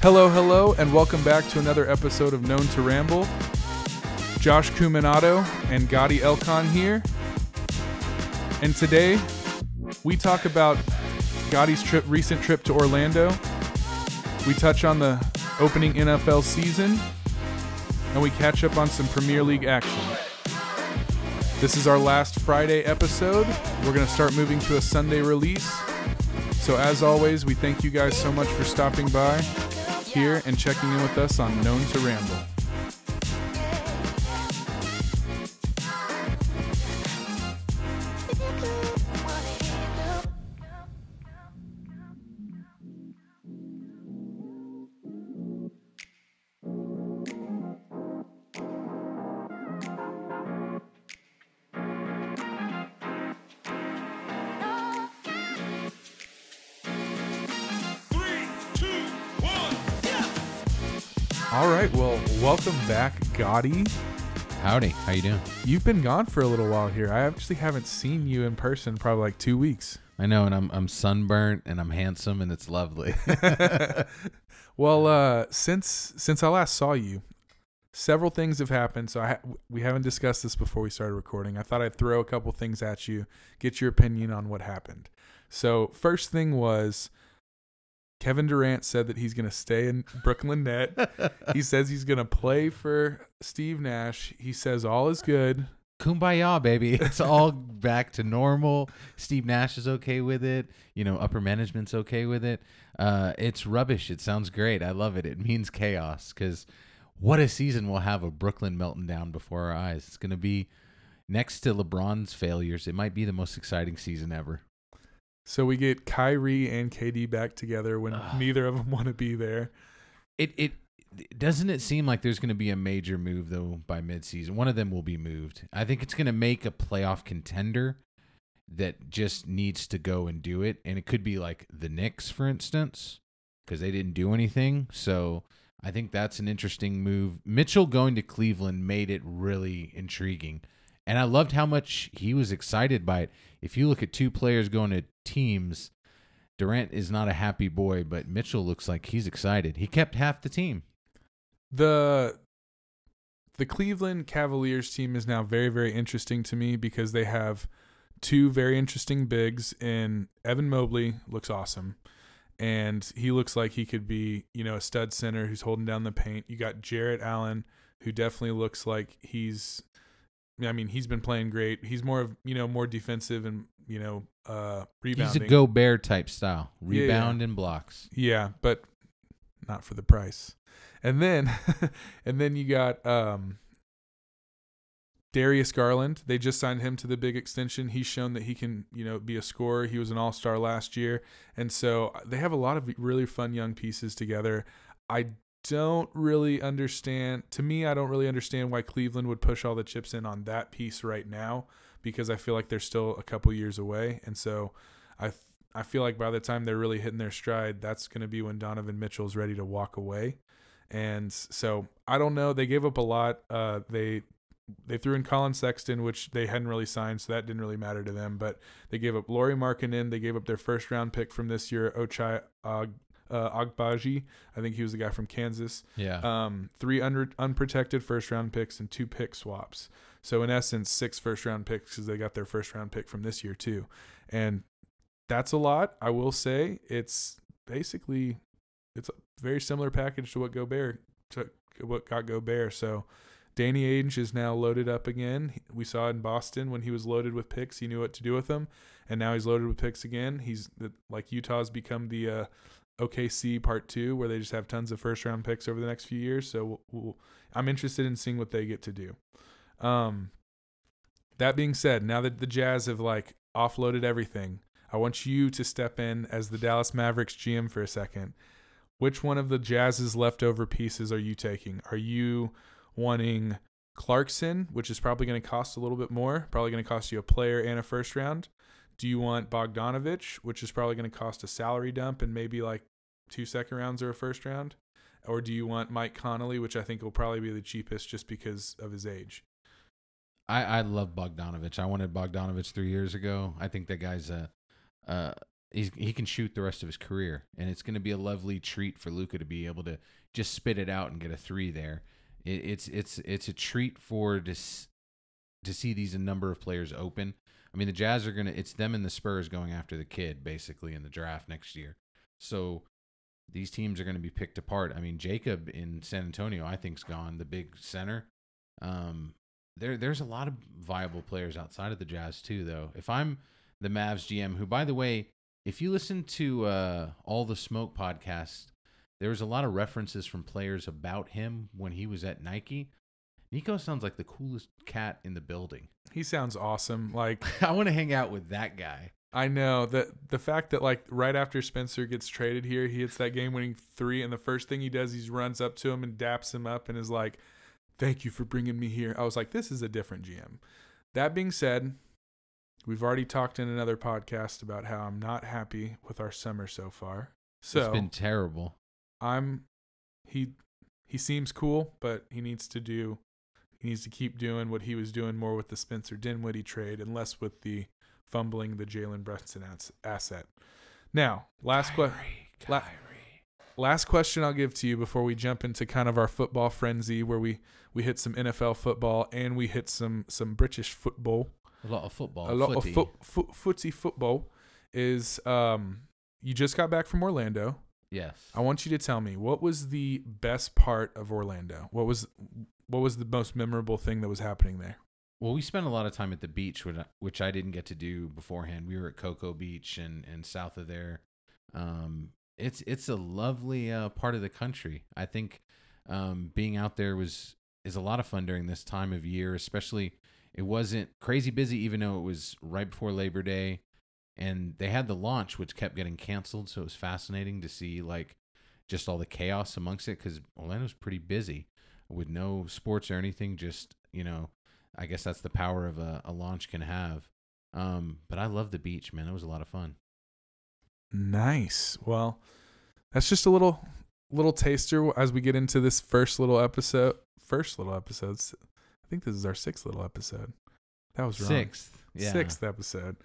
Hello, hello, and welcome back to another episode of Known to Ramble. Josh Cuminato and Gadi Elkon here. And today, we talk about Gadi's trip, recent trip to Orlando. We touch on the opening NFL season, and we catch up on some Premier League action. This is our last Friday episode. We're going to start moving to a Sunday release. So, as always, we thank you guys so much for stopping by here and checking in with us on Known to Ramble. Welcome back, Gadi. Howdy, how you doing? You've been gone for a little while here. I actually haven't seen you in person probably like two weeks. I know, and I'm I'm sunburnt and I'm handsome and it's lovely. Well, uh, since since I last saw you, several things have happened. So I ha- we haven't discussed this before we started recording. I thought I'd throw a couple things at you, get your opinion on what happened. So first thing was Kevin Durant said that he's going to stay in Brooklyn Net. he says he's going to play for Steve Nash. He says all is good. Kumbaya, baby. It's all back to normal. Steve Nash is okay with it. You know, upper management's okay with it. Uh, it's rubbish. It sounds great. I love it. It means chaos because what a season we'll have of Brooklyn melting down before our eyes. It's going to be next to LeBron's failures. It might be the most exciting season ever. So we get Kyrie and KD back together when Ugh. neither of them want to be there. It it doesn't it seem like there's going to be a major move though by midseason. One of them will be moved. I think it's going to make a playoff contender that just needs to go and do it, and it could be like the Knicks, for instance, because they didn't do anything. So I think that's an interesting move. Mitchell going to Cleveland made it really intriguing, and I loved how much he was excited by it. If you look at two players going to teams. Durant is not a happy boy, but Mitchell looks like he's excited. He kept half the team. the the Cleveland Cavaliers team is now very very interesting to me because they have two very interesting bigs in Evan Mobley looks awesome and he looks like he could be, you know, a stud center who's holding down the paint. You got Jarrett Allen who definitely looks like he's I mean, he's been playing great. He's more of, you know, more defensive and, you know, uh rebounding. He's a go bear type style, Yeah, yeah. rebound and blocks. Yeah, but not for the price. And then and then you got um Darius Garland. They just signed him to the big extension. He's shown that he can, you know, be a scorer. He was an all-star last year. And so uh, they have a lot of really fun young pieces together. I don't really understand to me I don't really understand why Cleveland would push all the chips in on that piece right now because I feel like they're still a couple years away. And so I I feel like by the time they're really hitting their stride, that's going to be when Donovan Mitchell's ready to walk away. And so I don't know. They gave up a lot. Uh, they they threw in Collin Sexton, which they hadn't really signed, so that didn't really matter to them. But they gave up Lauri Markkanen. They gave up their first round pick from this year, Ochai Og, uh, Agbaji. I think he was the guy from Kansas Yeah. um, three under, unprotected first round picks and two pick swaps. So in essence, six first round picks because they got their first round pick from this year too, and that's a lot. I will say it's basically it's a very similar package to what Gobert to what got Gobert. So Danny Ainge is now loaded up again. We saw in Boston when he was loaded with picks, he knew what to do with them, and now he's loaded with picks again. He's like Utah's become the uh, OKC Part Two, where they just have tons of first round picks over the next few years. So we'll, we'll, I'm interested in seeing what they get to do. Um, that being said, now that the Jazz have like offloaded everything, I want you to step in as the Dallas Mavericks GM for a second. Which one of the Jazz's leftover pieces are you taking? Are you wanting Clarkson, which is probably going to cost a little bit more, probably going to cost you a player and a first round? Do you want Bogdanovich, which is probably going to cost a salary dump and maybe like two second rounds or a first round? Or do you want Mike Connolly, which I think will probably be the cheapest just because of his age? I, I love Bogdanovich. I wanted Bogdanovich three years ago. I think that guy's a, a he's he can shoot the rest of his career, and it's going to be a lovely treat for Luka to be able to just spit it out and get a three there. It, it's it's it's a treat for to to see these a number of players open. I mean, the Jazz are gonna it's them and the Spurs going after the kid basically in the draft next year. So these teams are going to be picked apart. I mean, Jakob in San Antonio, I think's gone. The big center. Um, there there's a lot of viable players outside of the Jazz too, though. If I'm the Mavs GM, who by the way, if you listen to uh, all the Smoke podcast, there was a lot of references from players about him when he was at Nike. Nico sounds like the coolest cat in the building. He sounds awesome. Like I want to hang out with that guy. I know that the fact that like right after Spencer gets traded here, he hits that game-winning three, and the first thing he does, he runs up to him and daps him up and is like, "Thank you for bringing me here." I was like, "This is a different GM." That being said, we've already talked in another podcast about how I'm not happy with our summer so far. So it's been terrible. I'm he he seems cool, but he needs to do he needs to keep doing what he was doing more with the Spencer Dinwiddie trade and less with the fumbling the Jalen Brunson ass- asset. Now, last question. La- Last question I'll give to you before we jump into kind of our football frenzy, where we we hit some NFL football and we hit some some British football, a lot of football. a lot footy. of foot, foot, footsie football. Is um you just got back from Orlando? Yes. I want you to tell me what was the best part of Orlando. What was what was the most memorable thing that was happening there? Well, we spent a lot of time at the beach, which I, didn't get to do beforehand. We were at Cocoa Beach and, and south of there. Um, it's it's a lovely uh, part of the country. I think um, being out there was is a lot of fun during this time of year. Especially, it wasn't crazy busy, even though it was right before Labor Day, and they had the launch, which kept getting canceled. So it was fascinating to see like just all the chaos amongst it because Orlando's pretty busy with no sports or anything. Just you know I guess that's the power of a, a launch can have. Um, but I love the beach, man. It was a lot of fun. Nice. Well, that's just a little little taster as we get into this first little episode. First little episodes. I think this is our sixth little episode. That was wrong. Sixth, yeah. Sixth episode.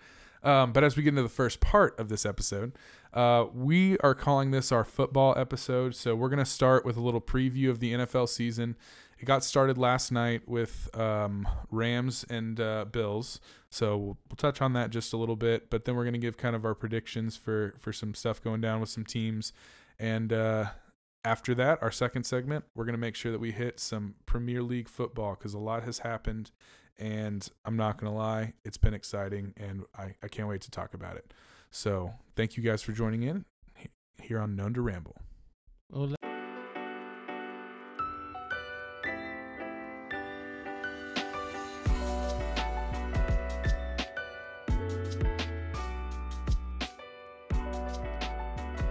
Um, but as we get into the first part of this episode, uh, we are calling this our football episode. So we're going to start with a little preview of the NFL season. It got started last night with um, Rams and uh, Bills. So we'll, we'll touch on that just a little bit. But then we're going to give kind of our predictions for, for some stuff going down with some teams. And uh, after that, our second segment, we're going to make sure that we hit some Premier League football because a lot has happened and I'm not gonna lie, it's been exciting, and I, I can't wait to talk about it. So thank you guys for joining in here on Known to Ramble. Le-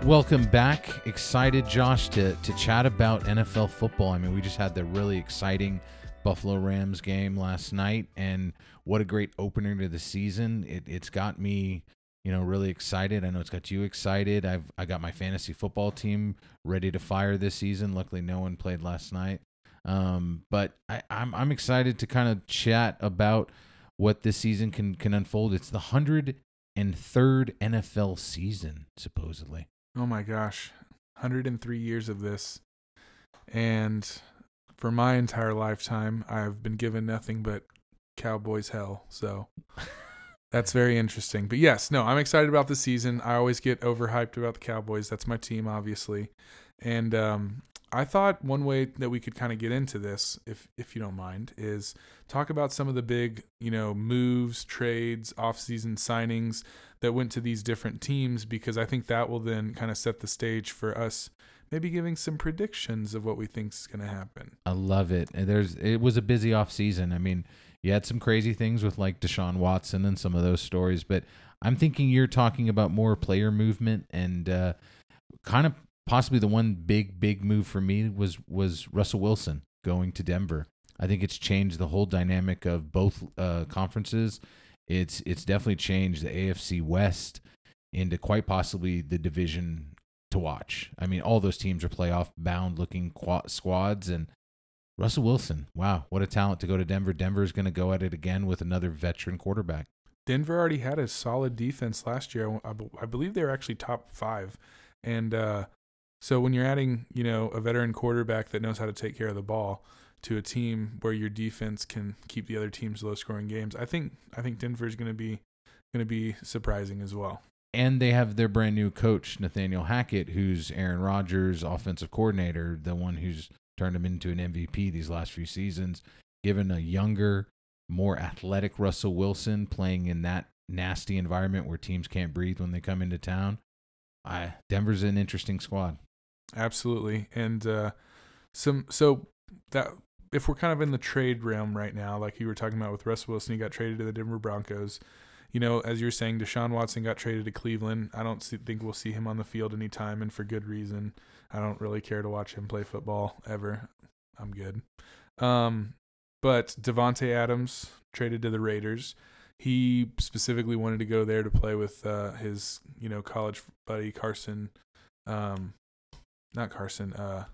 Welcome back. Excited, Josh, to, to chat about NFL football. I mean, we just had the really exciting Buffalo Rams game last night, and what a great opener to the season. It, it's got me, you know, really excited. I know it's got you excited. I've I got my fantasy football team ready to fire this season. Luckily, no one played last night. Um, but I, I'm I'm excited to kind of chat about what this season can can unfold. It's the hundred and third NFL season, supposedly. Oh my gosh, 103 years of this, and for my entire lifetime, I've been given nothing but Cowboys hell. So that's very interesting. But yes, no, I'm excited about the season. I always get overhyped about the Cowboys. That's my team, obviously, and um, I thought one way that we could kind of get into this, if if you don't mind, is talk about some of the big, you know, moves, trades, offseason signings that went to these different teams because I think that will then kind of set the stage for us maybe giving some predictions of what we think is going to happen. I love it. There's it was a busy off season. I mean, you had some crazy things with like Deshaun Watson and some of those stories, but I'm thinking you're talking about more player movement and uh, kind of possibly the one big big move for me was was Russell Wilson going to Denver. I think it's changed the whole dynamic of both uh, conferences. It's it's definitely changed the AFC West into quite possibly the division to watch. I mean, all those teams are playoff bound looking squads, and Russell Wilson, wow, what a talent to go to Denver. Denver's going to go at it again with another veteran quarterback. Denver already had a solid defense last year. I, I believe they were actually top five, and uh, so when you're adding, you know, a veteran quarterback that knows how to take care of the ball to a team where your defense can keep the other teams low scoring games, I think I think Denver's going to be going to be surprising as well. And they have their brand new coach Nathaniel Hackett, who's Aaron Rodgers' offensive coordinator, the one who's turned him into an MVP these last few seasons. Given a younger, more athletic Russell Wilson playing in that nasty environment where teams can't breathe when they come into town, I Denver's an interesting squad. Absolutely, and uh, some so that if we're kind of in the trade realm right now, like you were talking about with Russell Wilson, he got traded to the Denver Broncos. You know, as you're saying, Deshaun Watson got traded to Cleveland. I don't see, think we'll see him on the field anytime, and for good reason. I don't really care to watch him play football ever. I'm good. Um, but Davante Adams traded to the Raiders. He specifically wanted to go there to play with uh, his, you know, college buddy Carson. Um, not Carson. Uh,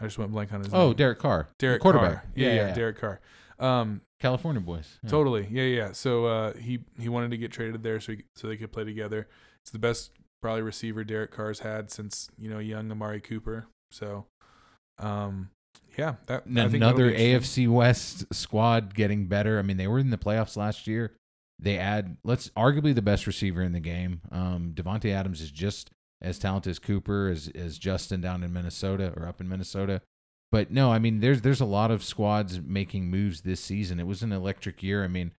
I just went blank on his name. Oh, name. Derek Carr, Derek quarterback. Carr. Yeah, yeah, Derek Carr. Um, California boys. Yeah. totally. Yeah, yeah. So uh, he he wanted to get traded there so he, so they could play together. It's the best probably receiver Derek Carr's had since you know young Amari Cooper. So, um, yeah, that I think Another. AFC West squad getting better. I mean, they were in the playoffs last year. They add, let's arguably the best receiver in the game. Um, Davante Adams is just as talented as Cooper, as as Justin down in Minnesota or up in Minnesota. But no, I mean, there's there's a lot of squads making moves this season. It was an electric year. I mean,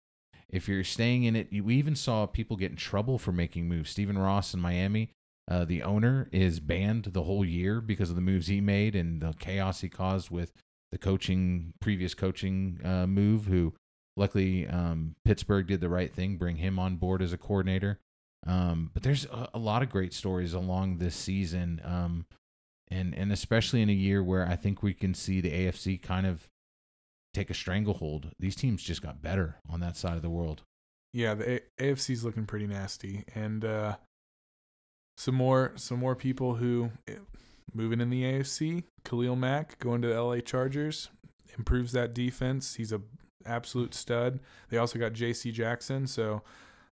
if you're staying in it, we even saw people get in trouble for making moves. Stephen Ross in Miami, uh, the owner, is banned the whole year because of the moves he made and the chaos he caused with the coaching, previous coaching uh, move. Who, luckily, um, Pittsburgh did the right thing, bring him on board as a coordinator. Um, but there's a, a lot of great stories along this season, um, and and especially in a year where I think we can see the AFC kind of take a stranglehold. These teams just got better on that side of the world. Yeah, the a- AFC's looking pretty nasty, and uh, some more some more people who eh, moving in the AFC. Khalil Mack going to the LA Chargers improves that defense. He's a absolute stud. They also got J.C. Jackson, so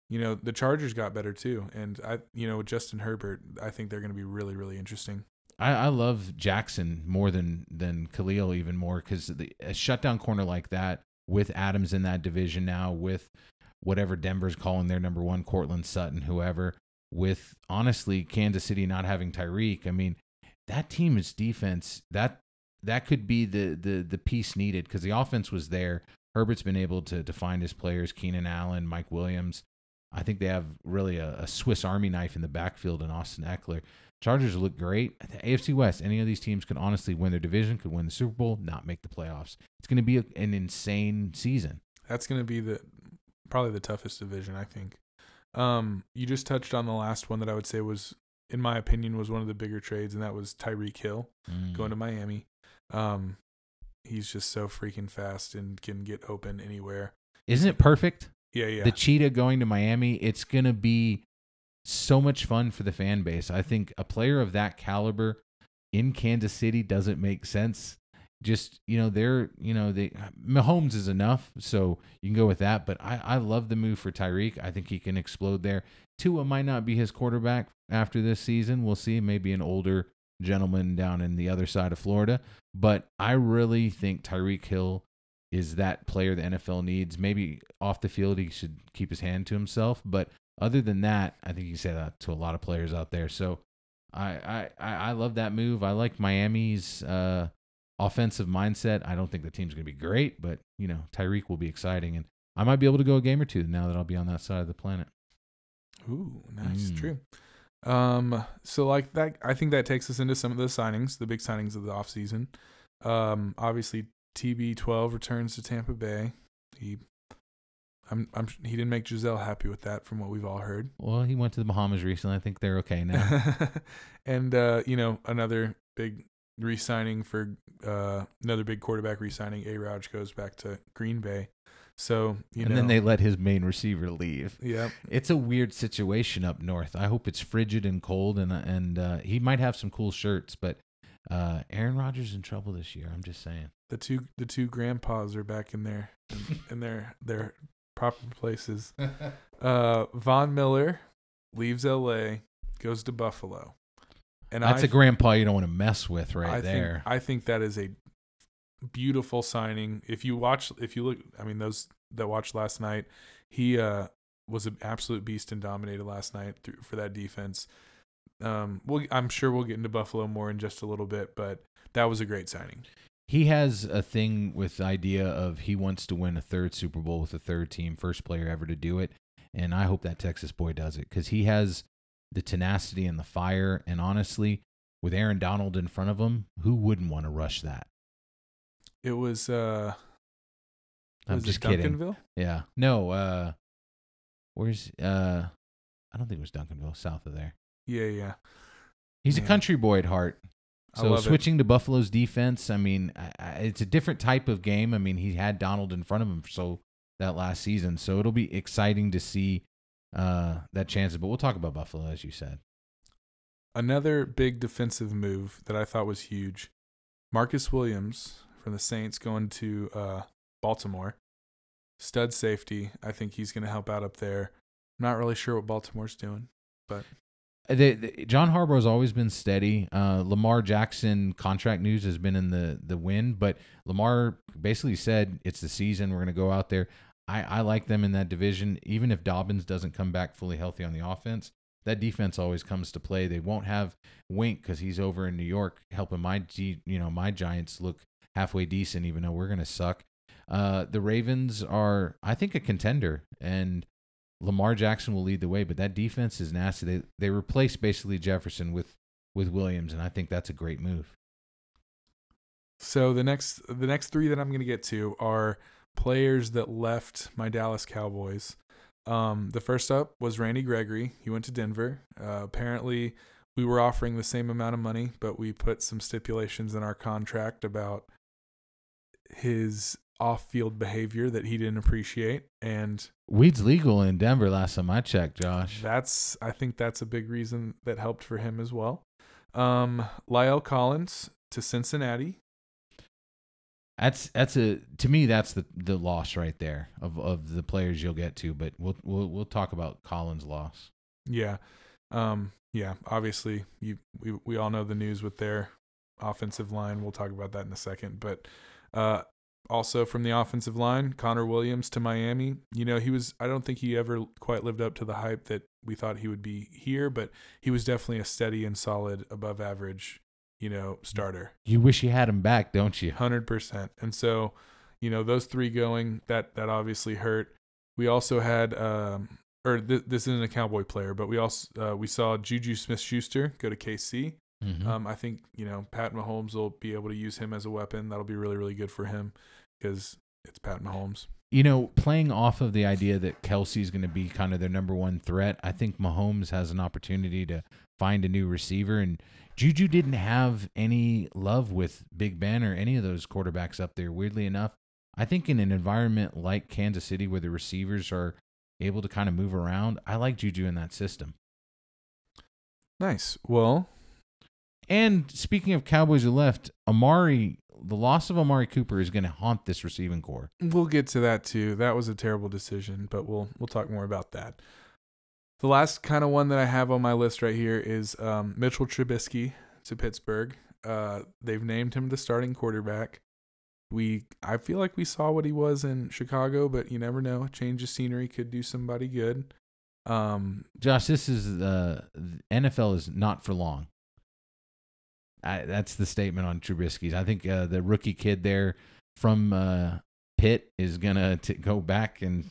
you know the Chargers got better too. And I, you know, Justin Herbert, I think they're going to be really really interesting. I, I love Jackson more than than Khalil even more because a shutdown corner like that with Adams in that division now with whatever Denver's calling their number one, Courtland Sutton, whoever. With honestly Kansas City not having Tyreek, I mean that team is defense that that could be the the the piece needed because the offense was there. Herbert's been able to to find his players, Keenan Allen, Mike Williams. I think they have really a, a Swiss Army knife in the backfield in Austin Ekeler. Chargers look great. The AFC West, any of these teams could honestly win their division, could win the Super Bowl, not make the playoffs. It's going to be a, an insane season. That's going to be the probably the toughest division, I think. Um, you just touched on the last one that I would say was, in my opinion, was one of the bigger trades, and that was Tyreek Hill Mm. going to Miami. Um, he's just so freaking fast and can get open anywhere. Isn't it perfect? Yeah, yeah, The Cheetah going to Miami, it's going to be so much fun for the fan base. I think a player of that caliber in Kansas City doesn't make sense. Just, you know, they're, you know, they Mahomes is enough, so you can go with that. But I, I love the move for Tyreek. I think he can explode there. Tua might not be his quarterback after this season. We'll see. Maybe an older gentleman down in the other side of Florida. But I really think Tyreek Hill is that player the NFL needs. Maybe off the field he should keep his hand to himself, but other than that, I think you say that to a lot of players out there. So I I I love that move. I like Miami's uh, offensive mindset. I don't think the team's going to be great, but you know Tyreek will be exciting, and I might be able to go a game or two now that I'll be on that side of the planet. Ooh, nice, Mm. true. Um, so like that, I think that takes us into some of the signings, the big signings of the offseason. Um, obviously TB12 returns to Tampa Bay. He, I'm, I'm, he didn't make Gisele happy with that, from what we've all heard. Well, he went to the Bahamas recently. I think they're okay now. and uh, you know, another big re-signing for uh, another big quarterback re-signing. A-Rod goes back to Green Bay. So you and know, then they let his main receiver leave. yeah, It's a weird situation up north. I hope it's frigid and cold, and and uh, he might have some cool shirts, but uh, Aaron Rodgers in trouble this year. I'm just saying. the two the two grandpas are back in their in their their proper places. Uh, Von Miller leaves L.A., goes to Buffalo, and That's I a grandpa you don't want to mess with right I there. Think, I think that is a beautiful signing. If you watch, if you look, I mean, those that watched last night, he uh, was an absolute beast and dominated last night through, for that defense. Um, we'll, I'm sure we'll get into Buffalo more in just a little bit, but that was a great signing. He has a thing with the idea of he wants to win a third Super Bowl with a third team, first player ever to do it. And I hope that Texas boy does it because he has the tenacity and the fire. And honestly, with Aaron Donald in front of him, who wouldn't want to rush that? It was uh, I'm was it just kidding. Duncanville? Yeah. No, uh where's uh I don't think it was Duncanville, south of there. Yeah, yeah. He's a country boy at heart. So love it. switching to Buffalo's defense, I mean, it's a different type of game. I mean, he had Donald in front of him so that last season, so it'll be exciting to see uh that chances. But we'll talk about Buffalo as you said. Another big defensive move that I thought was huge. Marcus Williams from the Saints going to uh, Baltimore. Stud safety. I think he's going to help out up there. I'm not really sure what Baltimore's doing. Uh, The, John Harbaugh's always been steady. Uh, Lamar Jackson contract news has been in the the wind, but Lamar basically said it's the season. We're going to go out there. I, I like them in that division, even if Dobbins doesn't come back fully healthy on the offense. That defense always comes to play. They won't have Wink because he's over in New York helping my you know my Giants look halfway decent, even though we're going to suck. Uh, the Ravens are, I think, a contender, and Lamar Jackson will lead the way, but that defense is nasty. They they replaced basically Jefferson with with Williams, and I think that's a great move. So the next the next three that I'm going to get to are players that left my Dallas Cowboys. Um, the first up was Randy Gregory. He went to Denver. Uh, apparently, we were offering the same amount of money, but we put some stipulations in our contract about his off-field behavior that he didn't appreciate, and Weed's legal in Denver last time I checked, Josh. that's I think that's a big reason that helped for him as well. Um, La'el Collins to Cincinnati. That's that's a to me that's the the loss right there of of the players you'll get to, but we'll we'll we'll talk about Collins' loss. Yeah. Um, yeah, obviously you we we all know the news with their offensive line. We'll talk about that in a second. But uh also from the offensive line, Connor Williams to Miami. You know, he was I don't think he ever quite lived up to the hype that we thought he would be here, but he was definitely a steady and solid above average, you know, starter. You wish you had him back, don't you? Hundred percent. And so, you know, those three going that that obviously hurt. We also had, um, or th- this isn't a Cowboy player, but we also uh, we saw Juju Smith Schuster go to KC. Mhm. Um, I think you know Pat Mahomes will be able to use him as a weapon. That'll be really really good for him because it's Pat Mahomes. you know, playing off of the idea that Kelce's going to be kind of their number one threat, I think Mahomes has an opportunity to find a new receiver. And Juju didn't have any love with Big Ben or any of those quarterbacks up there. Weirdly enough, I think in an environment like Kansas City where the receivers are able to kind of move around, I like Juju in that system. Nice. Well, And speaking of Cowboys who left, Amari, the loss of Amari Cooper is going to haunt this receiving corps. We'll get to that too. That was a terrible decision, but we'll we'll talk more about that. The last kind of one that I have on my list right here is um, Mitchell Trubisky to Pittsburgh. Uh, they've named him the starting quarterback. We I feel like we saw what he was in Chicago, but you never know. Change of scenery could do somebody good. Um, Josh, this is uh, the NFL is not for long. I, that's the statement on Trubisky's. I think uh, the rookie kid there from uh, Pitt is gonna go back and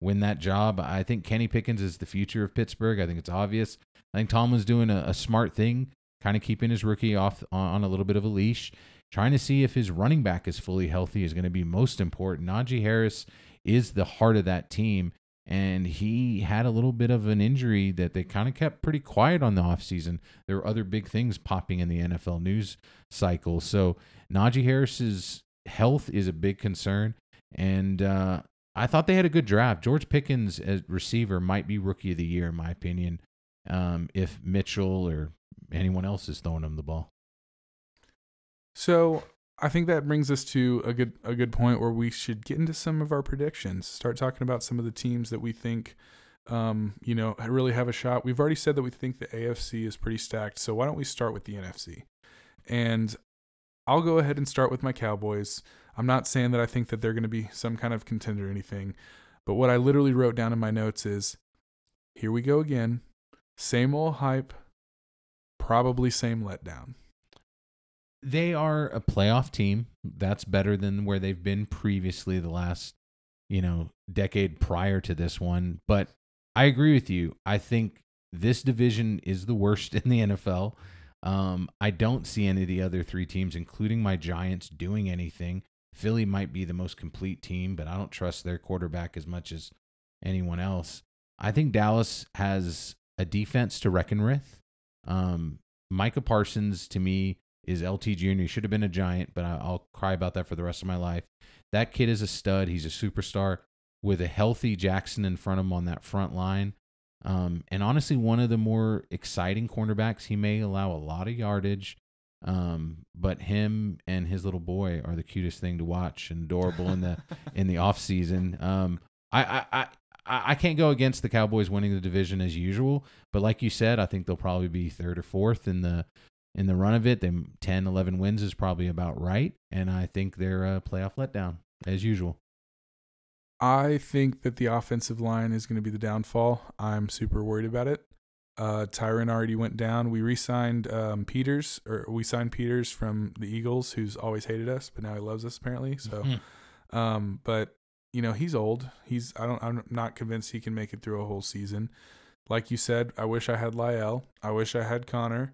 win that job. I think Kenny Pickens is the future of Pittsburgh. I think it's obvious. I think Tomlin's doing a, a smart thing, kind of keeping his rookie off on, on a little bit of a leash, trying to see if his running back is fully healthy is going to be most important. Najee Harris is the heart of that team and he had a little bit of an injury that they kind of kept pretty quiet on the offseason. There were other big things popping in the NFL news cycle. So Najee Harris's health is a big concern. And uh, I thought they had a good draft. George Pickens as receiver might be rookie of the year, in my opinion, um, if Mitchell or anyone else is throwing him the ball. so I think that brings us to a good a good point where we should get into some of our predictions. Start talking about some of the teams that we think, um, you know, really have a shot. We've already said that we think the AFC is pretty stacked. So why don't we start with the NFC? And I'll go ahead and start with my Cowboys. I'm not saying that I think that they're going to be some kind of contender or anything, but what I literally wrote down in my notes is, here we go again, same old hype, probably same letdown they are a playoff team. That's better than where they've been previously the last, you know, decade prior to this one. But I agree with you. I think this division is the worst in the NFL. Um, I don't see any of the other three teams, including my Giants, doing anything. Philly might be the most complete team, but I don't trust their quarterback as much as anyone else. I think Dallas has a defense to reckon with. Um, Micah Parsons, to me, is LT Jr. He should have been a giant, but I'll cry about that for the rest of my life. That kid is a stud. He's a superstar with a healthy Jackson in front of him on that front line. Um, and honestly, one of the more exciting cornerbacks. He may allow a lot of yardage, um, but him and his little boy are the cutest thing to watch and adorable in the in the off season. Um, I, I, I I can't go against the Cowboys winning the division as usual, but like you said, I think they'll probably be third or fourth in the in the run of it, then 10, 11 wins is probably about right. And I think they're a playoff letdown as usual. I think that the offensive line is going to be the downfall. I'm super worried about it. Uh, Tyron already went down. We re-signed um, Peters, or we signed Peters from the Eagles, who's always hated us, but now he loves us apparently. So, mm-hmm. um, but you know he's old. He's I don't I'm not convinced he can make it through a whole season. Like you said, I wish I had La'el. I wish I had Connor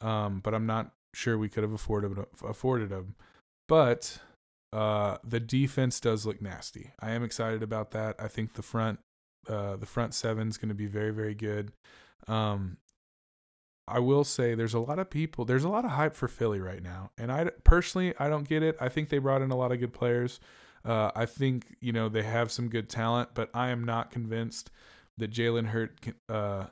um, but I'm not sure we could have afforded afforded. But uh, the defense does look nasty. I am excited about that. I think the front uh, the front seven is going to be very very good. Um, I will say there's a lot of people. There's a lot of hype for Philly right now, and I personally I don't get it. I think they brought in a lot of good players. Uh, I think you know they have some good talent, but I am not convinced that Jalen Hurt uh,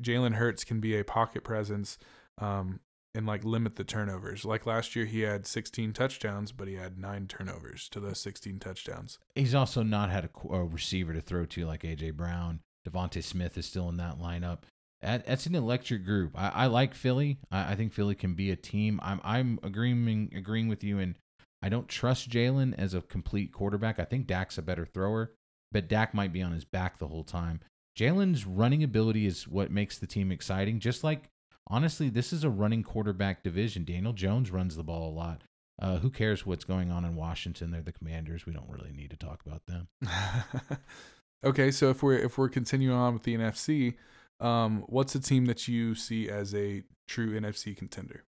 Jalen Hurts can be a pocket presence um, and like limit the turnovers. Like last year, he had 16 touchdowns, but he had nine turnovers to those 16 touchdowns. He's also not had a, a receiver to throw to like AJ Brown. DeVonta Smith is still in that lineup. That, that's an electric group. I, I like Philly. I, I, think Philly can be a team. I'm I'm agreeing agreeing with you, and I don't trust Jalen as a complete quarterback. I think Dak's a better thrower, but Dak might be on his back the whole time. Jalen's running ability is what makes the team exciting. Just like honestly, this is a running quarterback division. Daniel Jones runs the ball a lot. Uh, who cares what's going on in Washington? They're the Commanders. We don't really need to talk about them. okay, so if we're if we're continuing on with the NFC, um, what's a team that you see as a true NFC contender?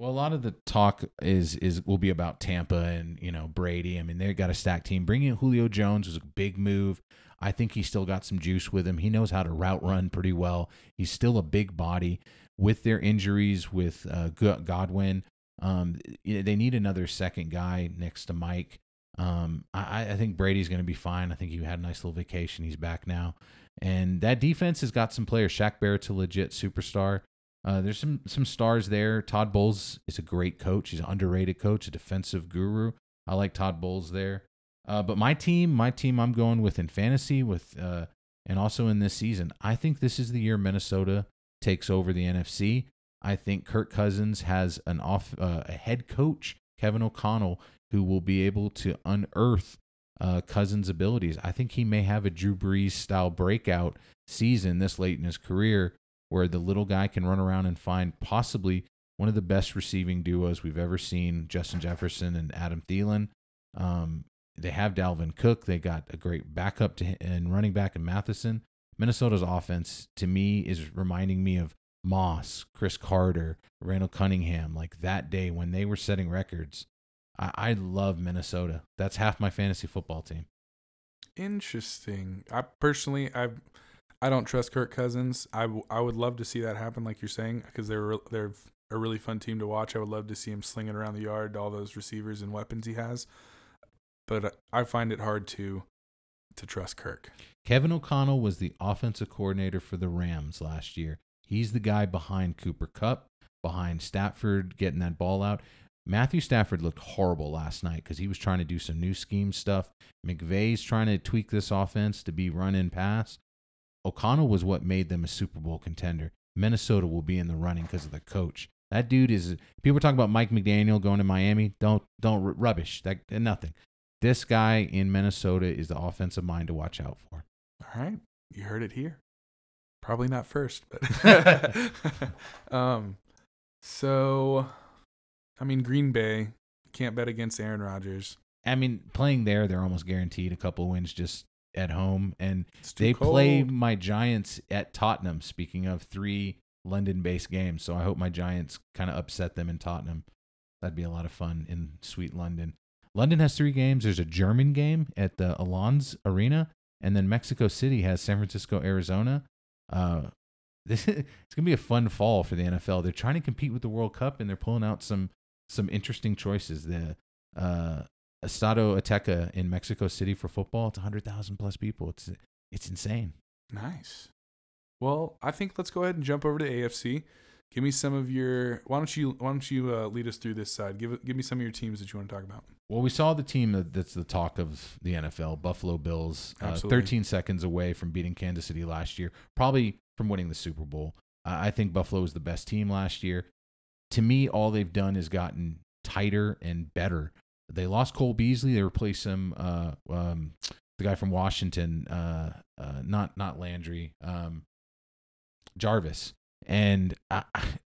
Well, a lot of the talk is is will be about Tampa and you know Brady. I mean, they got a stacked team. Bringing in Julio Jones was a big move. I think he's still got some juice with him. He knows how to route run pretty well. He's still a big body with their injuries with uh, Godwin. Um, they need another second guy next to Mike. Um, I, I think Brady's going to be fine. I think he had a nice little vacation. He's back now, and that defense has got some players. Shaq Barrett's a legit superstar. Uh, there's some some stars there. Todd Bowles is a great coach. He's an underrated coach, a defensive guru. I like Todd Bowles there. Uh, but my team, my team, I'm going with in fantasy with uh, and also in this season. I think this is the year Minnesota takes over the NFC. I think Kirk Cousins has an off uh, a head coach, Kevin O'Connell, who will be able to unearth uh, Cousins' abilities. I think he may have a Drew Brees style breakout season this late in his career, where the little guy can run around and find possibly one of the best receiving duos we've ever seen, Justin Jefferson and Adam Thielen. Um, they have Dalvin Cook. They got a great backup to and running back in Mattison. Minnesota's offense to me is reminding me of Moss, Cris Carter, Randall Cunningham, like that day when they were setting records. I, I love Minnesota. That's half my fantasy football team. Interesting. I personally, I I don't trust Kirk Cousins. I, w- I would love to see that happen, like you're saying, because they're they're a really fun team to watch. I would love to see him slinging around the yard, all those receivers and weapons he has. But I find it hard to to trust Kirk. Kevin O'Connell was the offensive coordinator for the Rams last year. He's the guy behind Cooper Kupp, behind Stafford getting that ball out. Matthew Stafford looked horrible last night because he was trying to do some new scheme stuff. McVay's trying to tweak this offense to be run and pass. O'Connell was what made them a Super Bowl contender. Minnesota will be in the running because of the coach. That dude is. People talking about Mike McDaniel going to Miami. Don't don't rubbish. That nothing. This guy in Minnesota is the offensive mind to watch out for. All right, you heard it here. Probably not first, but um. So, I mean, Green Bay can't bet against Aaron Rodgers. I mean, playing there, they're almost guaranteed a couple wins just at home, and they cold. play my Giants at Tottenham. Speaking of three London-based games, so I hope my Giants kind of upset them in Tottenham. That'd be a lot of fun in sweet London. London has three games. There's a German game at the Allianz Arena, and then Mexico City has San Francisco, Arizona. Uh, this it's gonna be a fun fall for the NFL. They're trying to compete with the World Cup, and they're pulling out some some interesting choices. The uh, Estadio Azteca in Mexico City for football. It's 100,000 plus people. It's it's insane. Nice. Well, I think let's go ahead and jump over to AFC. Give me some of your. Why don't you Why don't you uh, lead us through this side? Give Give me some of your teams that you want to talk about. Well, we saw the team that- that's the talk of the NFL, Buffalo Bills, uh, Absolutely. 13 seconds away from beating Kansas City last year, probably from winning the Super Bowl. Uh, I think Buffalo was the best team last year. To me, all they've done is gotten tighter and better. They lost Cole Beasley. They replaced him, uh, um, the guy from Washington, uh, uh, not not Landry, um, Jarvis. And I,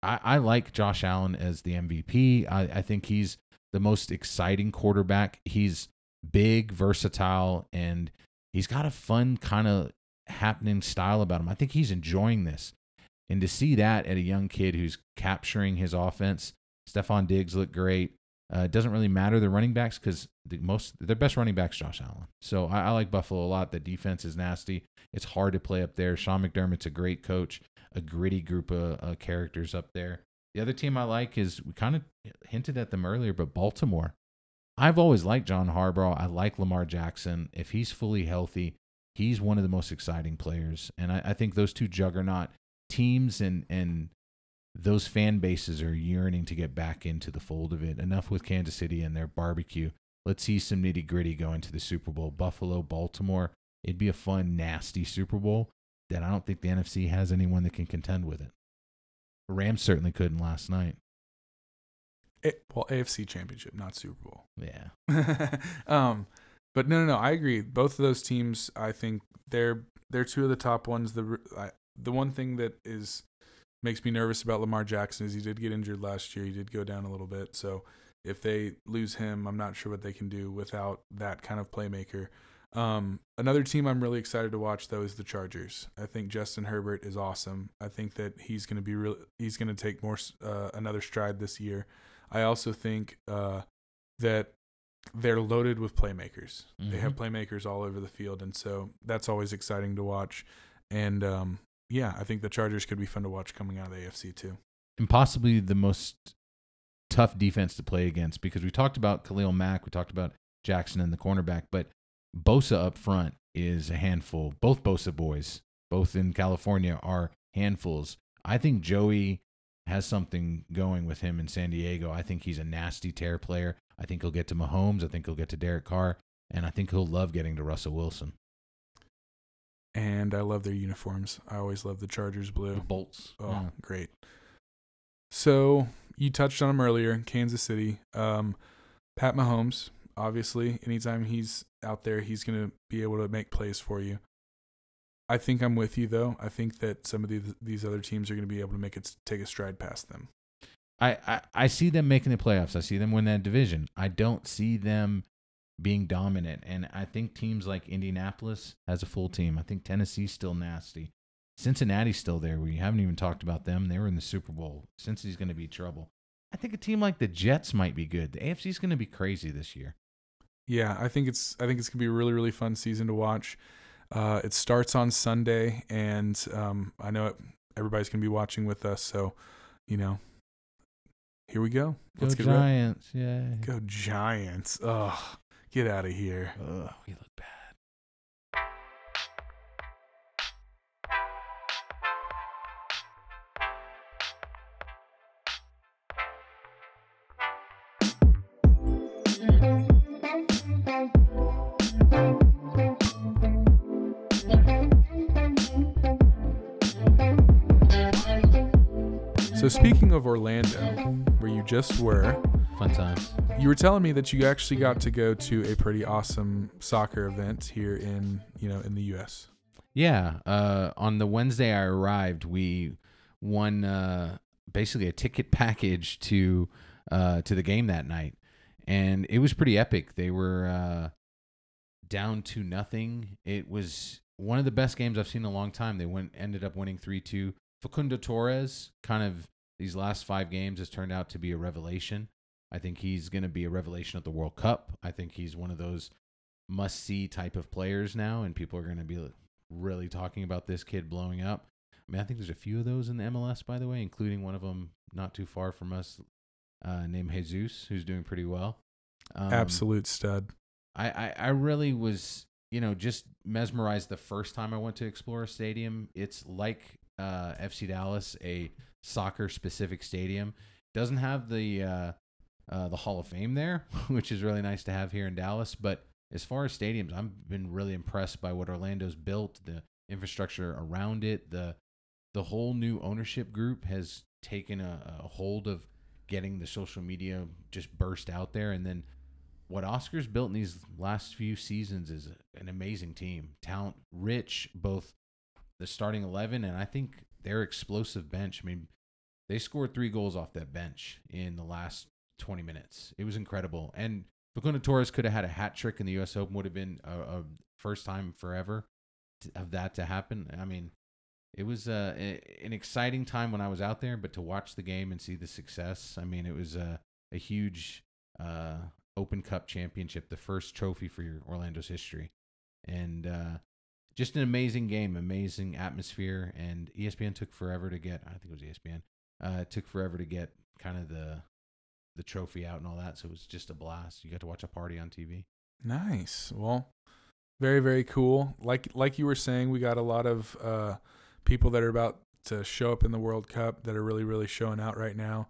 I, I like Josh Allen as the MVP. I, I think he's the most exciting quarterback. He's big, versatile, and he's got a fun kind of happening style about him. I think he's enjoying this. And to see that at a young kid who's capturing his offense, Stefon Diggs looked great. Uh, it doesn't really matter the running backs because the most their best running backs Josh Allen. So I, I like Buffalo a lot. The defense is nasty. It's hard to play up there. Sean McDermott's a great coach. A gritty group of uh, characters up there. The other team I like is we kind of hinted at them earlier, but Baltimore. I've always liked John Harbaugh. I like Lamar Jackson. If he's fully healthy, he's one of the most exciting players. And I, I think those two juggernaut teams and and those fan bases are yearning to get back into the fold of it. Enough with Kansas City and their barbecue. Let's see some nitty gritty go into the Super Bowl. Buffalo, Baltimore. It'd be a fun, nasty Super Bowl that I don't think the NFC has anyone that can contend with it. The Rams certainly couldn't last night. A- well, AFC Championship, not Super Bowl. Yeah. um, but no, no, no. I agree. Both of those teams, I think they're they're two of the top ones. The I, the one thing that is makes me nervous about Lamar Jackson is he did get injured last year. He did go down a little bit. So if they lose him, I'm not sure what they can do without that kind of playmaker. Um, another team I'm really excited to watch though is the Chargers. I think Justin Herbert is awesome. I think that he's going to be real. He's going to take more uh, another stride this year. I also think uh, that they're loaded with playmakers. They have playmakers all over the field, and so that's always exciting to watch. And um, yeah, I think the Chargers could be fun to watch coming out of the AFC too. and possibly the most tough defense to play against because we talked about Khalil Mack, we talked about Jackson and the cornerback, but Bosa up front is a handful. Both Bosa boys, both in California, are handfuls. I think Joey has something going with him in San Diego. I think he's a nasty tear player. I think he'll get to Mahomes. I think he'll get to Derek Carr. And I think he'll love getting to Russell Wilson. And I love their uniforms. I always love the Chargers The blue. Bolts. Oh, Yeah. great. So you touched on him earlier, Kansas City. Um, Pat Mahomes, obviously, anytime he's out there, he's going to be able to make plays for you. I think I'm with you though. I think that some of these these other teams are going to be able to make it take a stride past them. I, I, I see them making the playoffs. I see them win that division. I don't see them being dominant. And I think teams like Indianapolis has a full team. I think Tennessee's still nasty. Cincinnati's still there. We haven't even talked about them. They were in the Super Bowl. Cincinnati's going to be trouble. I think a team like the Jets might be good. The AFC's going to be crazy this year. Yeah, I think it's I think it's gonna be a really really fun season to watch. Uh, it starts on Sunday, and um, I know it, everybody's gonna be watching with us. So, you know, here we go. Let's Go get. Giants. Yeah. Go Giants. Ugh, get out of here. Ugh, we look bad. Speaking of Orlando, where you just were, Fun times. you were telling me that you actually got to go to a pretty awesome soccer event here in you know in the U.S. Yeah. Uh, on the Wednesday I arrived, we won uh, basically a ticket package to uh, to the game that night, and it was pretty epic. They were uh, down to nothing. It was one of the best games I've seen in a long time. They went ended up winning three two. Facundo Torres, kind of these last five games, has turned out to be a revelation. I think he's going to be a revelation at the World Cup. I think he's one of those must see type of players now, and people are going to be really talking about this kid blowing up. I mean, I think there's a few of those in the MLS, by the way, including one of them not too far from us, uh, named Jesus, who's doing pretty well. Um, Absolute stud. I, I, I really was, you know, just mesmerized the first time I went to Exploria Stadium. It's like uh, FC Dallas, a soccer specific stadium. Doesn't have the uh, uh, the Hall of Fame there, which is really nice to have here in Dallas. But as far as stadiums, I've been really impressed by what Orlando's built, the infrastructure around it, the the whole new ownership group has taken a, a hold of getting the social media just burst out there, and then what Oscar's built in these last few seasons is an amazing team, talent rich, both the starting eleven and I think their explosive bench. I mean, they scored three goals off that bench in the last 20 minutes. It was incredible. And Facundo Torres could have had a hat trick in the U.S. Open. Would have been a, a first time forever of that to happen. I mean, it was uh, a, an exciting time when I was out there, but to watch the game and see the success, I mean, it was a, a huge uh, Open Cup championship, the first trophy for Orlando's history, and uh, just an amazing game, amazing atmosphere. And ESPN took forever to get. I think it was ESPN. Uh, it took forever to get kind of the the trophy out and all that. So it was just a blast. You got to watch a party on TV. Nice. Well, very very cool. Like like you were saying, we got a lot of uh, people that are about to show up in the World Cup that are really really showing out right now.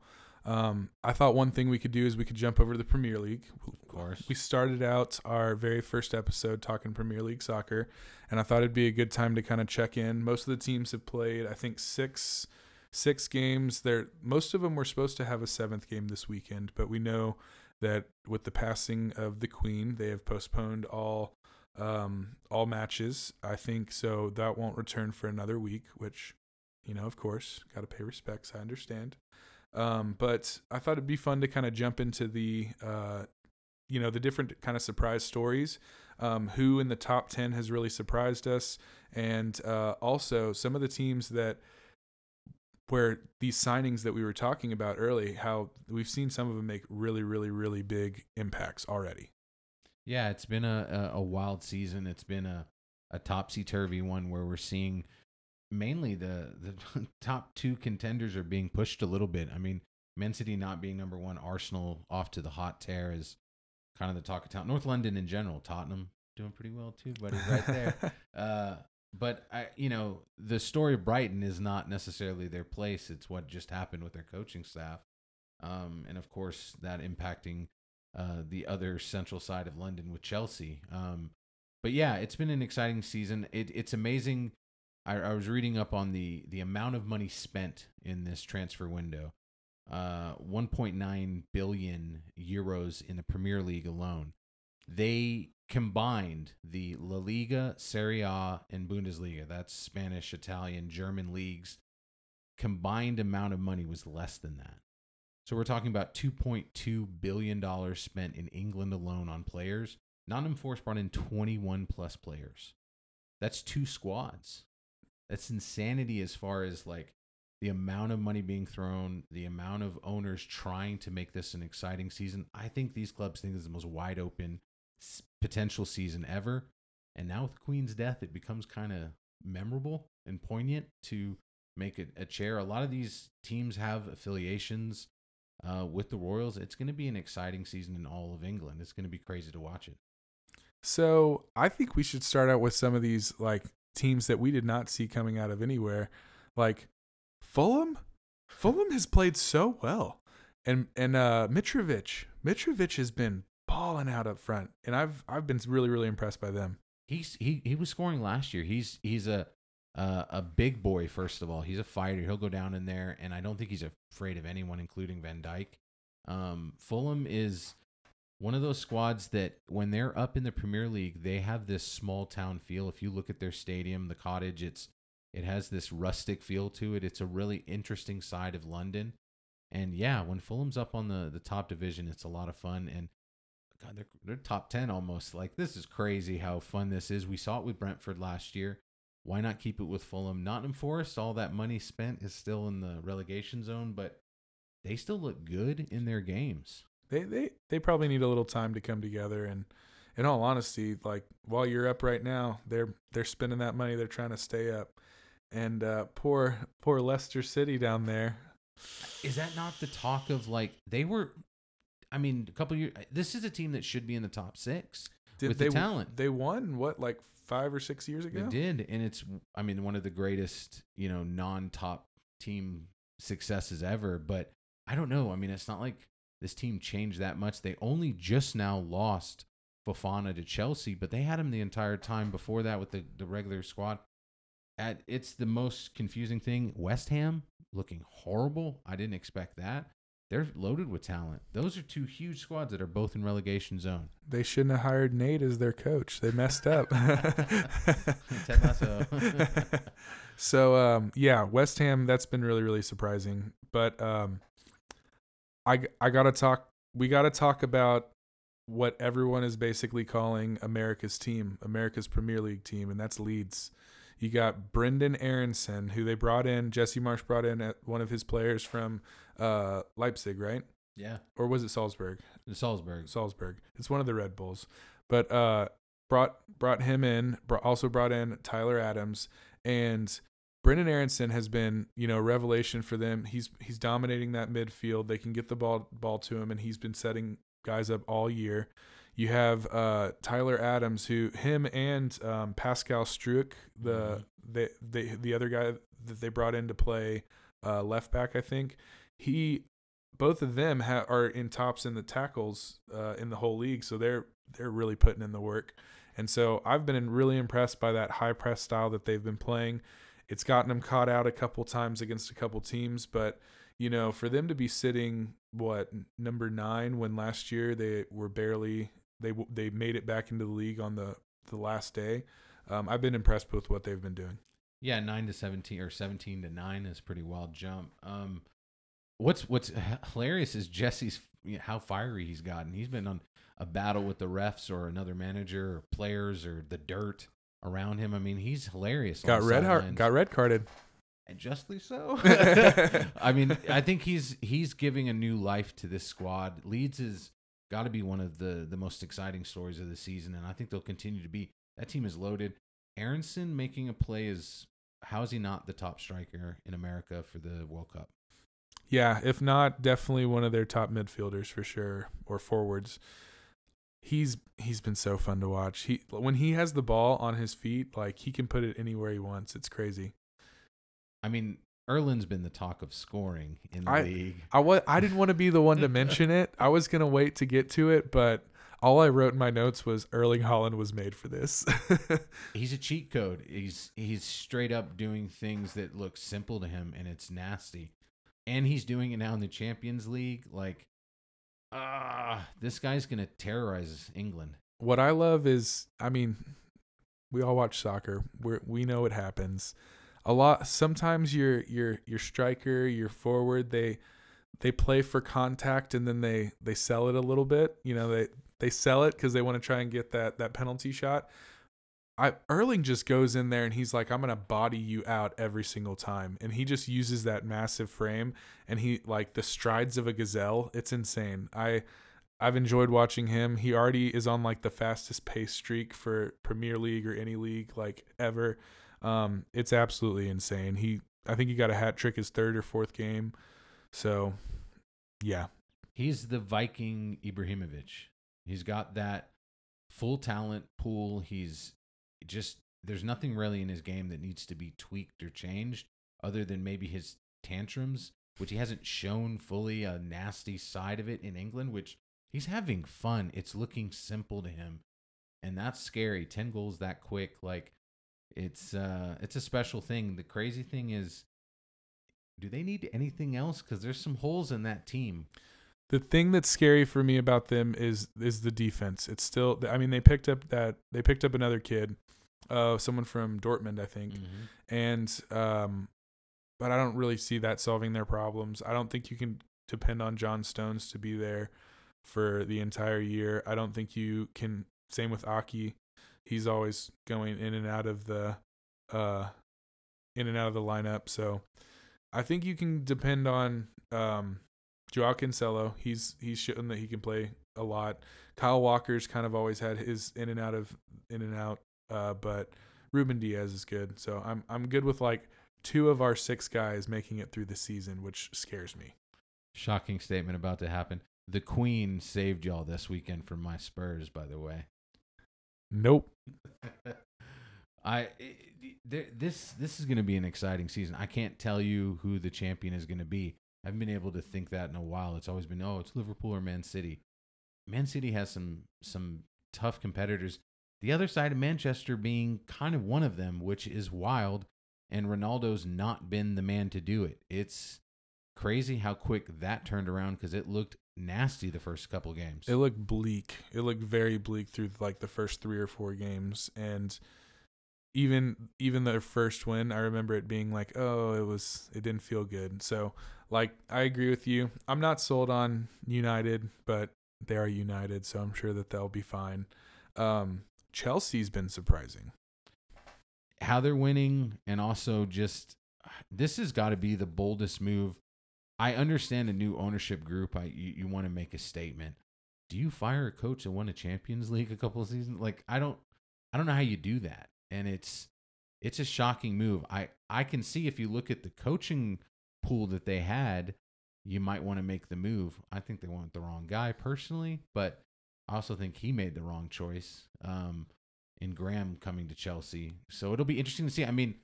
Um, I thought one thing we could do is we could jump over to the Premier League. Of course. We started out our very first episode talking Premier League soccer, and I thought it'd be a good time to kind of check in. Most of the teams have played, I think, six six games. There, most of them were supposed to have a seventh game this weekend, but we know that with the passing of the Queen, they have postponed all um, all matches. I think so that won't return for another week, which you know, of course, got to pay respects. I understand. Um, but I thought it'd be fun to kind of jump into the, uh, you know, the different kind of surprise stories. Um, who in the top 10 has really surprised us. And uh, also some of the teams that, where these signings that we were talking about early, how we've seen some of them make really, really, really big impacts already. Yeah, it's been a, a, a wild season. It's been a, a topsy turvy one where we're seeing mainly the the top two contenders are being pushed a little bit. I mean, Man City not being number one, Arsenal off to the hot tear is kind of the talk of town. North London in general, Tottenham doing pretty well too, buddy, right there. uh, but I, you know, the story of Brighton is not necessarily their place. It's what just happened with their coaching staff, um, and of course that impacting uh, the other central side of London with Chelsea. Um, but yeah, it's been an exciting season. It, it's amazing. I, I was reading up on the the amount of money spent in this transfer window. Uh, 1.9 billion euros in the Premier League alone. They combined the La Liga, Serie A, and Bundesliga. That's Spanish, Italian, German leagues. Combined amount of money was less than that. So we're talking about 2.2 billion dollars spent in England alone on players. Nottingham Forest brought in 21 plus players. That's two squads. That's insanity as far as like the amount of money being thrown, the amount of owners trying to make this an exciting season. I think these clubs think this is the most wide open potential season ever. And now with Queen's death, it becomes kind of memorable and poignant to make it a chair. A lot of these teams have affiliations uh, with the Royals. It's going to be an exciting season in all of England. It's going to be crazy to watch it. So I think we should start out with some of these like teams that we did not see coming out of anywhere, like Fulham. Fulham has played so well, and and uh, Mitrovic. Mitrovic has been balling out up front, and I've I've been really really impressed by them. He's he he was scoring last year. He's he's a uh, a big boy. First of all, he's a fighter. He'll go down in there, and I don't think he's afraid of anyone, including Van Dijk. Um, Fulham is one of those squads that when they're up in the Premier League, they have this small town feel. If you look at their stadium, the cottage, it's it has this rustic feel to it. It's a really interesting side of London. And yeah, when Fulham's up on the the top division, it's a lot of fun. And God, they're they're top ten almost. Like this is crazy how fun this is. We saw it with Brentford last year. Why not keep it with Fulham? Nottingham Forest, all that money spent is still in the relegation zone, but they still look good in their games. They they they probably need a little time to come together and in all honesty, like while you're up right now, they're they're spending that money, they're trying to stay up. And uh poor poor Leicester City down there. Is that not the talk of like they were I mean, a couple years this is a team that should be in the top 6 Did with they the talent. they won what like 5 or 6 years ago? They did, and it's I mean one of the greatest you know non-top team successes ever. But I don't know. I mean, it's not like this team changed that much. They only just now lost Fofana to Chelsea, but they had him the entire time before that with the the regular squad. At it's the most confusing thing. West Ham looking horrible. I didn't expect that. They're loaded with talent. Those are two huge squads that are both in relegation zone. They shouldn't have hired Nate as their coach. They messed up. So um, yeah, West Ham. That's been really really surprising. But um, I I gotta talk. We gotta talk about what everyone is basically calling America's team, America's Premier League team, and that's Leeds. You got Brenden Aaronson, who they brought in. Jesse Marsch brought in at one of his players from uh, Leipzig, right? yeah, Or was it Salzburg? Salzburg. Salzburg. It's one of the Red Bulls, but uh, brought brought him in. Brought, also brought in Tyler Adams and Brenden Aaronson has been you know a revelation for them. He's he's dominating that midfield. They can get the ball ball to him, and he's been setting guys up all year. You have uh, Tyler Adams, who him and um, Pascal Struijk, the the the the other guy that they brought in to play uh, left back, I think he both of them ha- are in tops in the tackles uh, in the whole league, so they're they're really putting in the work. And so I've been really impressed by that high press style that they've been playing. It's gotten them caught out a couple times against a couple teams, but you know, for them to be sitting what number nine when last year they were barely they they made it back into the league on the the last day. Um, I've been impressed with what they've been doing. Yeah, nine to seventeen or seventeen to nine is pretty wild jump. Um, what's what's hilarious is Jesse's you know, how fiery he's gotten. He's been on a battle with the refs or another manager or players or the dirt around him. I mean, he's hilarious. Got red heart, got red carded. and justly so. I mean, I think he's he's giving a new life to this squad. Leeds has got to be one of the the most exciting stories of the season, and I think they'll continue to be. That team is loaded. Aaronson making a play is how is he not the top striker in America for the World Cup? Yeah, if not, definitely one of their top midfielders for sure, or forwards. He's he's been so fun to watch. He when he has the ball on his feet, like he can put it anywhere he wants. It's crazy. I mean, Erling's been the talk of scoring in the I- league. I was I didn't want to be the one to mention it. I was gonna wait to get to it, but all I wrote in my notes was Erling Haaland was made for this. He's a cheat code. He's he's straight up doing things that look simple to him, and it's nasty. And he's doing it now in the Champions League. Like, ah, this guy's gonna terrorize England. what I love is, I mean, we all watch soccer. We we know it happens. A lot. Sometimes your your your striker, your forward, they they play for contact and then they they sell it a little bit. You know, they they sell it because they want to try and get that that penalty shot. I Erling just goes in there and he's like, I'm gonna body you out every single time, and he just uses that massive frame and he like the strides of a gazelle. It's insane. I I've enjoyed watching him. He already is on like the fastest pace streak for Premier League or any league like ever. Um, it's absolutely insane. He I think he got a hat trick his third or fourth game. So yeah. He's the Viking Ibrahimovic. He's got that full talent pool. He's just there's nothing really in his game that needs to be tweaked or changed other than maybe his tantrums, which he hasn't shown fully a nasty side of it in England, which he's having fun. It's looking simple to him. And that's scary. 10 goals that quick. Like it's uh it's a special thing. The crazy thing is, do they need anything else? Because there's some holes in that team. The thing that's scary for me about them is is the defense. It's still. I mean, they picked up that they picked up another kid, uh, someone from Dortmund, I think, Mm-hmm. and um, but I don't really see that solving their problems. I don't think you can depend on John Stones to be there for the entire year. I don't think you can. Same with Aké, he's always going in and out of the, uh, in and out of the lineup. So, I think you can depend on um, Joao Cancelo. He's he's shown that he can play a lot. Kyle Walker's kind of always had his in and out of in and out, uh, but Ruben Dias is good. So I'm I'm good with like two of our six guys making it through the season, which scares me. Shocking statement about to happen. The Queen saved y'all this weekend from my Spurs, by the way. Nope. I it- this this is going to be an exciting season. I can't tell you who the champion is going to be. I haven't been able to think that in a while. It's always been oh, it's Liverpool or Man City. Man City has some some tough competitors. The other side of Manchester being kind of one of them, which is wild. And Ronaldo's not been the man to do it. It's crazy how quick that turned around because it looked nasty the first couple games. It looked bleak. It looked very bleak through like the first three or four games, and even even their first win, I remember it being like, oh, it was it didn't feel good. So like I agree with you. I'm not sold on United, but they are United, so I'm sure that they'll be fine. Um, Chelsea's been surprising. how they're winning and also just this has got to be the boldest move. I understand a new ownership group. I you, you want to make a statement. Do you fire a coach that won a Champions League a couple of seasons? Like I don't I don't know how you do that. And it's it's a shocking move. I I can see if you look at the coaching pool that they had, you might want to make the move. I think they want the wrong guy personally, but I also think he made the wrong choice. Um in Graham coming to Chelsea. So it'll be interesting to see. I mean,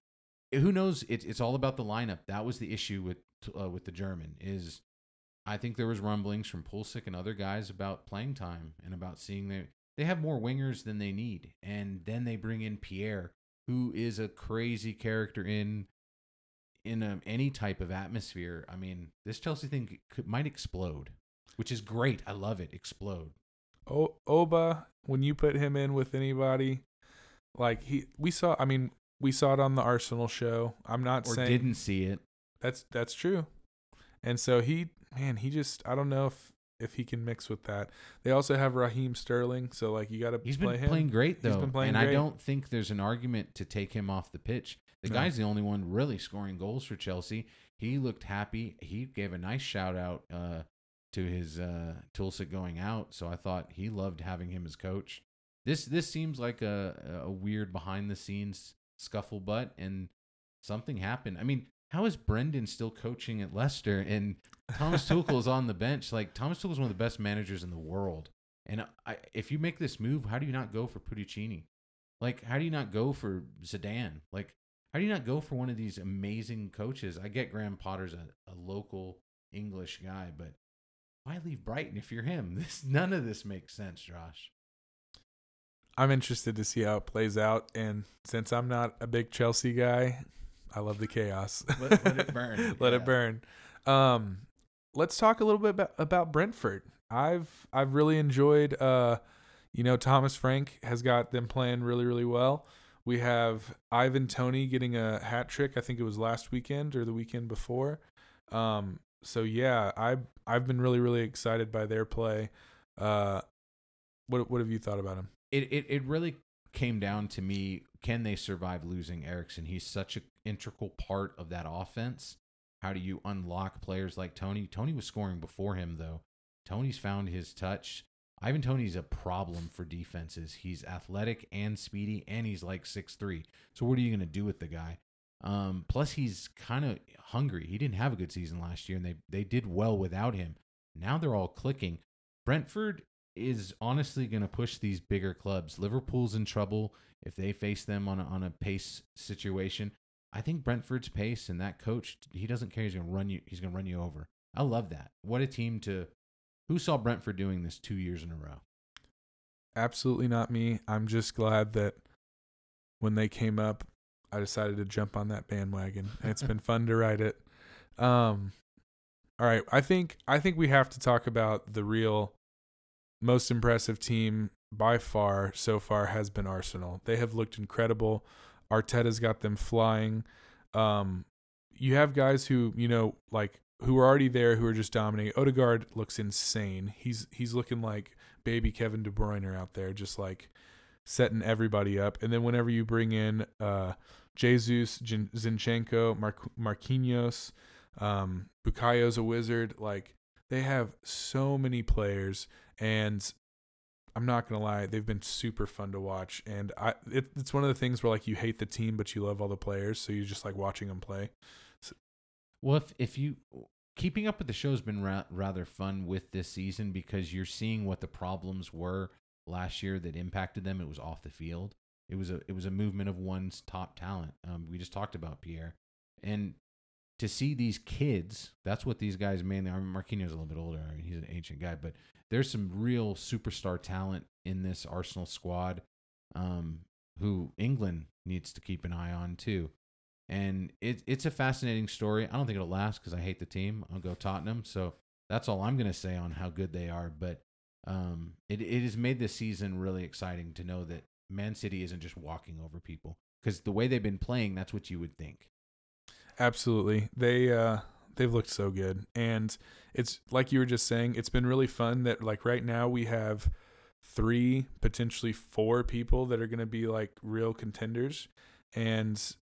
who knows? It's it's all about the lineup. That was the issue with uh, with the German. Is I think there was rumblings from Pulisic and other guys about playing time and about seeing their they have more wingers than they need, and then they bring in Pierre, who is a crazy character in in a, any type of atmosphere. I mean, this Chelsea thing could, might explode, which is great. I love it. Explode. O- Oba, when you put him in with anybody, like he, we saw. I mean, we saw it on the Arsenal show. I'm not Or saying didn't see it. that's that's true. And so he, man, he just I don't know if if he can mix with that. They also have Raheem Sterling, so like you got to He's play been him. playing great though, He's been playing and I don't think there's an argument to take him off the pitch. The No. guy's the only one really scoring goals for Chelsea. He looked happy. He gave a nice shout out uh, to his uh, Tuchel going out, so I thought he loved having him as coach. This this seems like a a weird behind the scenes scuffle butt, and something happened. I mean, how is Brendan still coaching at Leicester and Thomas Tuchel is on the bench? Like Thomas Tuchel is one of the best managers in the world. And I, if you make this move, how do you not go for Pochettino? Like, how do you not go for Zidane? Like, how do you not go for one of these amazing coaches? I get Graham Potter's a, a local English guy, but why leave Brighton if you're him? This none of this makes sense, Josh. I'm interested to see how it plays out. And since I'm not a big Chelsea guy, I love the chaos. Let- let it burn, let yeah. it burn. Um, let's talk a little bit about, about Brentford. I've I've really enjoyed. Uh, you know, Thomas Frank has got them playing really really well. We have Ivan Toney getting a hat trick. I think it was last weekend or the weekend before. Um, so yeah, I I've been really really excited by their play. Uh, what what have you thought about him? It, it it really came down to me can they survive losing Eriksen? He's such an integral part of that offense. How do you unlock players like Toney? Toney was scoring before him though. Toney's found his touch. Ivan Toney's a problem for defenses. He's athletic and speedy and he's like six three. So what are you going to do with the guy? Um, plus he's kind of hungry. He didn't have a good season last year and they they did well without him. Now they're all clicking. Brentford is honestly going to push these bigger clubs. Liverpool's in trouble if they face them on a, on a pace situation. I think Brentford's pace and that coach, he doesn't care. He's going to run you. He's to run you over. I love that. What a team to. Who saw Brentford doing this two years in a row? absolutely not me. I'm just glad that when they came up, I decided to jump on that bandwagon, and it's been fun to ride it. Um, all right, I think I think we have to talk about the real most impressive team by far so far has been Arsenal. They have looked incredible. Arteta's got them flying. Um, you have guys who you know like who are already there who are just dominating. Odegaard looks insane. He's he's looking like baby Kevin De Bruyne out there, just like setting everybody up. And then whenever you bring in uh, Jesus, Zinchenko, Mar- Marquinhos, um, Bukayo's a wizard. Like they have so many players, and I'm not gonna lie, they've been super fun to watch. And I, it, it's one of the things where like you hate the team, but you love all the players, so you just like watching them play. So, well, if if you keeping up with the show has been ra- rather fun with this season because you're seeing what the problems were last year that impacted them. It was off the field. It was a it was a movement of one's top talent. Um, we just talked about Pierre, and to see these kids, that's what these guys mainly. I mean, Marquinhos a little bit older. I mean, he's an ancient guy, but there's some real superstar talent in this Arsenal squad, um, who England needs to keep an eye on too. And it, it's a fascinating story. I don't think it'll last because I hate the team. I'll go Tottenham. So that's all I'm going to say on how good they are. But um, it, it has made this season really exciting to know that Man City isn't just walking over people because the way they've been playing, that's what you would think. Absolutely. They uh they've looked so good. And it's like you were just saying, it's been really fun that like right now we have three, potentially four people that are going to be like real contenders and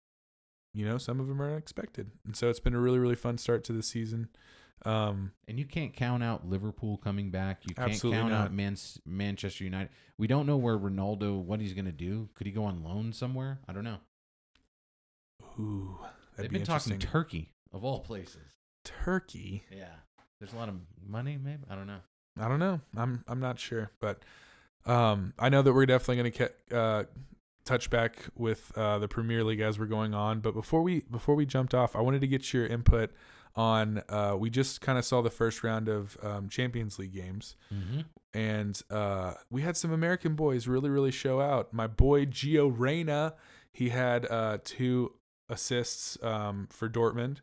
you know, some of them are unexpected. And so it's been a really really fun start to the season. Um, and you can't count out Liverpool coming back. You can't count not. out Man- Manchester United. We don't know where Ronaldo, what he's going to do. Could he go on loan somewhere? I don't know. Ooh, They've been talking Turkey of all places. Turkey. Yeah, there's a lot of money. Maybe I don't know. I don't know. I'm I'm not sure, but um, I know that we're definitely going to uh, touch back with uh, the Premier League as we're going on. But before we before we jumped off, I wanted to get your input on. Uh, we just kind of saw the first round of um, Champions League games, mm-hmm. and uh, we had some American boys really really show out. My boy Gio Reyna, he had uh, two assists um, for Dortmund.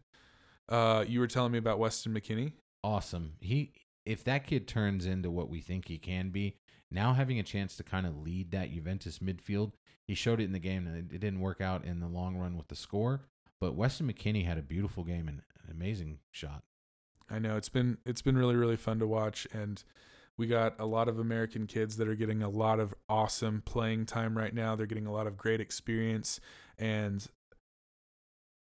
Uh, you were telling me about Weston McKennie. Awesome. He if that kid turns into what we think he can be, now having a chance to kind of lead that Juventus midfield, he showed it in the game and it didn't work out in the long run with the score. But Weston McKennie had a beautiful game and an amazing shot. I know it's been it's been really really fun to watch and we got a lot of American kids that are getting a lot of awesome playing time right now. They're getting a lot of great experience and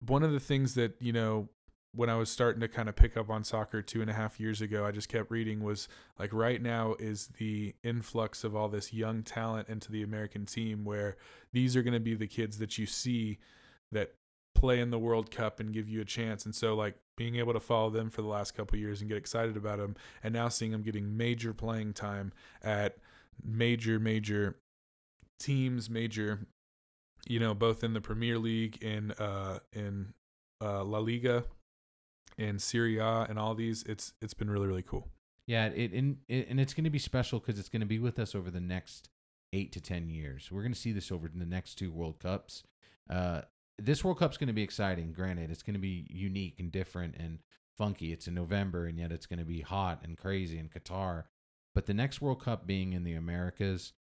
one of the things that you know when I was starting to kind of pick up on soccer two and a half years ago, I just kept reading was like right now is the influx of all this young talent into the American team where these are going to be the kids that you see that play in the World Cup and give you a chance. And so like being able to follow them for the last couple years and get excited about them and now seeing them getting major playing time at major major teams, major you know, both in the Premier League, in uh, in uh, La Liga, in Serie A and all these. It's it's been really really cool. Yeah, it, and it, and it's going to be special because it's going to be with us over the next eight to ten years. We're going to see this over the next two World Cups. Uh, this World Cup's going to be exciting. Granted, it's going to be unique and different and funky. It's in November, and yet it's going to be hot and crazy in Qatar. But the next World Cup being in the Americas,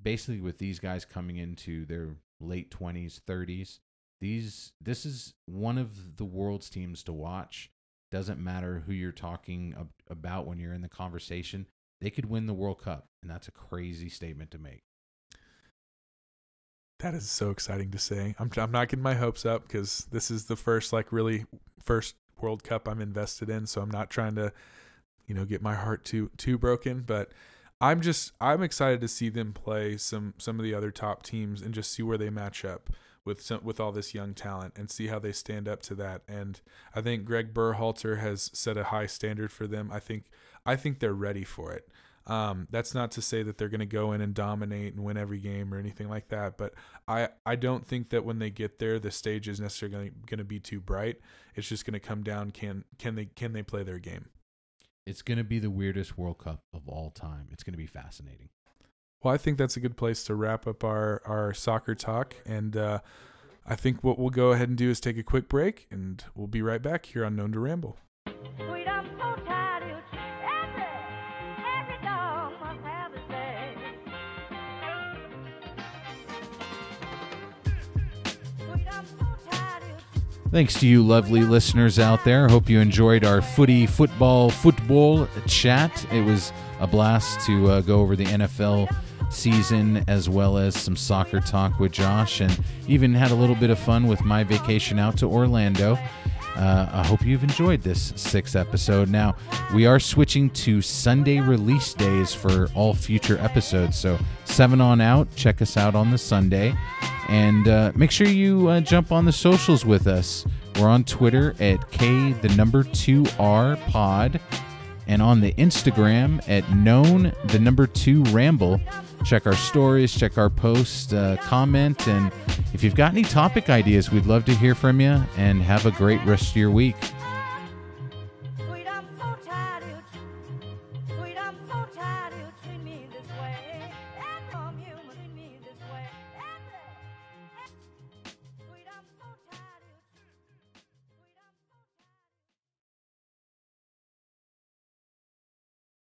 basically with these guys coming into their late 20s, 30s. These this is one of the world's teams to watch. Doesn't matter who you're talking about when you're in the conversation. They could win the World Cup, and that's a crazy statement to make. That is so exciting to say. I'm I'm not getting my hopes up because this is the first like really first World Cup I'm invested in, so I'm not trying to, you know, get my heart too too broken. But I'm just I'm excited to see them play some some of the other top teams and just see where they match up with some, with all this young talent and see how they stand up to that. And I think Greg Berhalter has set a high standard for them. I think I think they're ready for it. Um, that's not to say that they're going to go in and dominate and win every game or anything like that, but I, I don't think that when they get there, the stage is necessarily going to be too bright. It's just going to come down can can they can they play their game? It's going to be the weirdest World Cup of all time. It's going to be fascinating. Well, I think that's a good place to wrap up our our soccer talk. And uh, I think what we'll go ahead and do is take a quick break, and we'll be right back here on Known to Ramble. Sweet, I'm so tired of you. Every, every dog must have his day. Sweet, I'm so tired of you. Thanks to you, lovely listeners out there. Hope you enjoyed our footy, football, football chat. It was a blast to uh, go over the NFL season as well as some soccer talk with Josh, and even had a little bit of fun with my vacation out to Orlando. Uh, I hope you've enjoyed this sixth episode. Now, we are switching to Sunday release days for all future episodes. So, seven on out, check us out on the Sunday. And uh, make sure you uh, jump on the socials with us. We're on Twitter at K, the number two R pod, and on the Instagram at known, the number two ramble. Check our stories, check our posts, uh, comment, and if you've got any topic ideas, we'd love to hear from you. And have a great rest of your week.